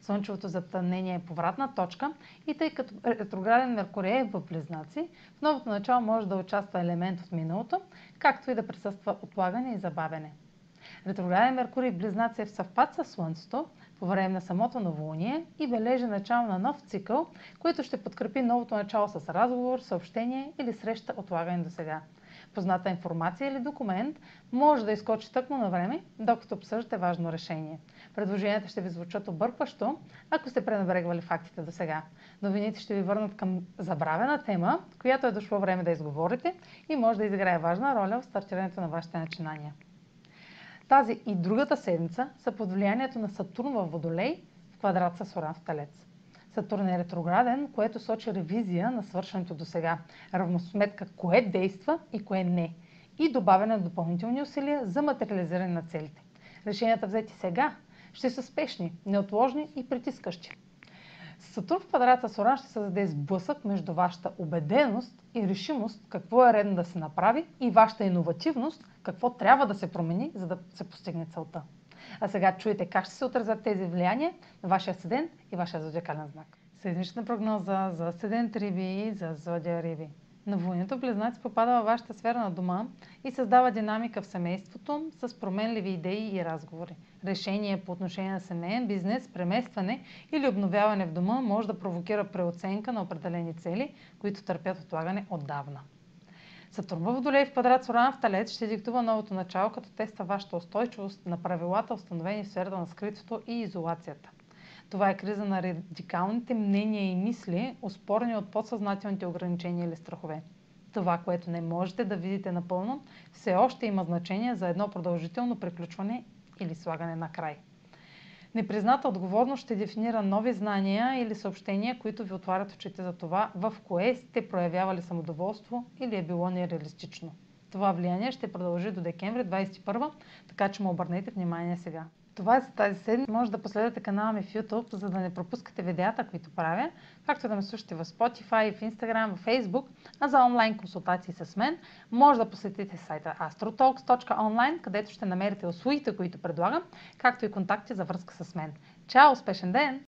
Слънчевото затъмнение е повратна точка и тъй като ретрограден Меркурий е в Близнаци, в новото начало може да участва елемент от миналото, както и да присъства отлагане и забавене. Ретрограден Меркурий в Близнаци е в съвпад с Слънцето по време на самото новолуние и бележи начало на нов цикъл, който ще подкрепи новото начало с разговор, съобщение или среща отлагане до сега позната информация или документ може да изкочи тъкмо на време, докато обсъждате важно решение. Предложенията ще ви звучат объркващо, ако сте пренебрегвали фактите до сега. Новините ще ви върнат към забравена тема, която е дошло време да изговорите и може да изиграе важна роля в стартирането на вашите начинания. Тази и другата седмица са под влиянието на Сатурн в Водолей в квадрат с Оран в Талец. Сатурн е ретрограден, което сочи ревизия на свършеното до сега, равносметка кое действа и кое не и добавяне на допълнителни усилия за материализиране на целите. Решенията взети сега ще са спешни, неотложни и притискащи. Сатурн в квадрата с Оран ще създаде сблъсък между вашата убеденост и решимост какво е редно да се направи и вашата иновативност какво трябва да се промени, за да се постигне целта. А сега чуете как ще се отразят тези влияния на вашия седент и вашия зодиакален знак. Седмична прогноза за седент Риби и за зодия Риби. Новолунието Близнаци попада във вашата сфера на дома и създава динамика в семейството с променливи идеи и разговори. Решение по отношение на семейен бизнес, преместване или обновяване в дома може да провокира преоценка на определени цели, които търпят отлагане отдавна. Сатурн в Водолей в квадрат с Уран в Талец ще диктува новото начало, като теста вашата устойчивост на правилата, установени в сферата на скритото и изолацията. Това е криза на радикалните мнения и мисли, успорени от подсъзнателните ограничения или страхове. Това, което не можете да видите напълно, все още има значение за едно продължително приключване или слагане на край. Непризната отговорност ще дефинира нови знания или съобщения, които ви отварят очите за това, в кое сте проявявали самодоволство или е било нереалистично. Това влияние ще продължи до декември 2021, така че му обърнете внимание сега. Това е за тази седмица. Може да последвате канала ми в YouTube, за да не пропускате видеята, които правя, както да ме слушате в Spotify, в Instagram, в Facebook, а за онлайн консултации с мен може да посетите сайта astrotalks.online, където ще намерите услугите, които предлагам, както и контакти за връзка с мен. Чао! Успешен ден!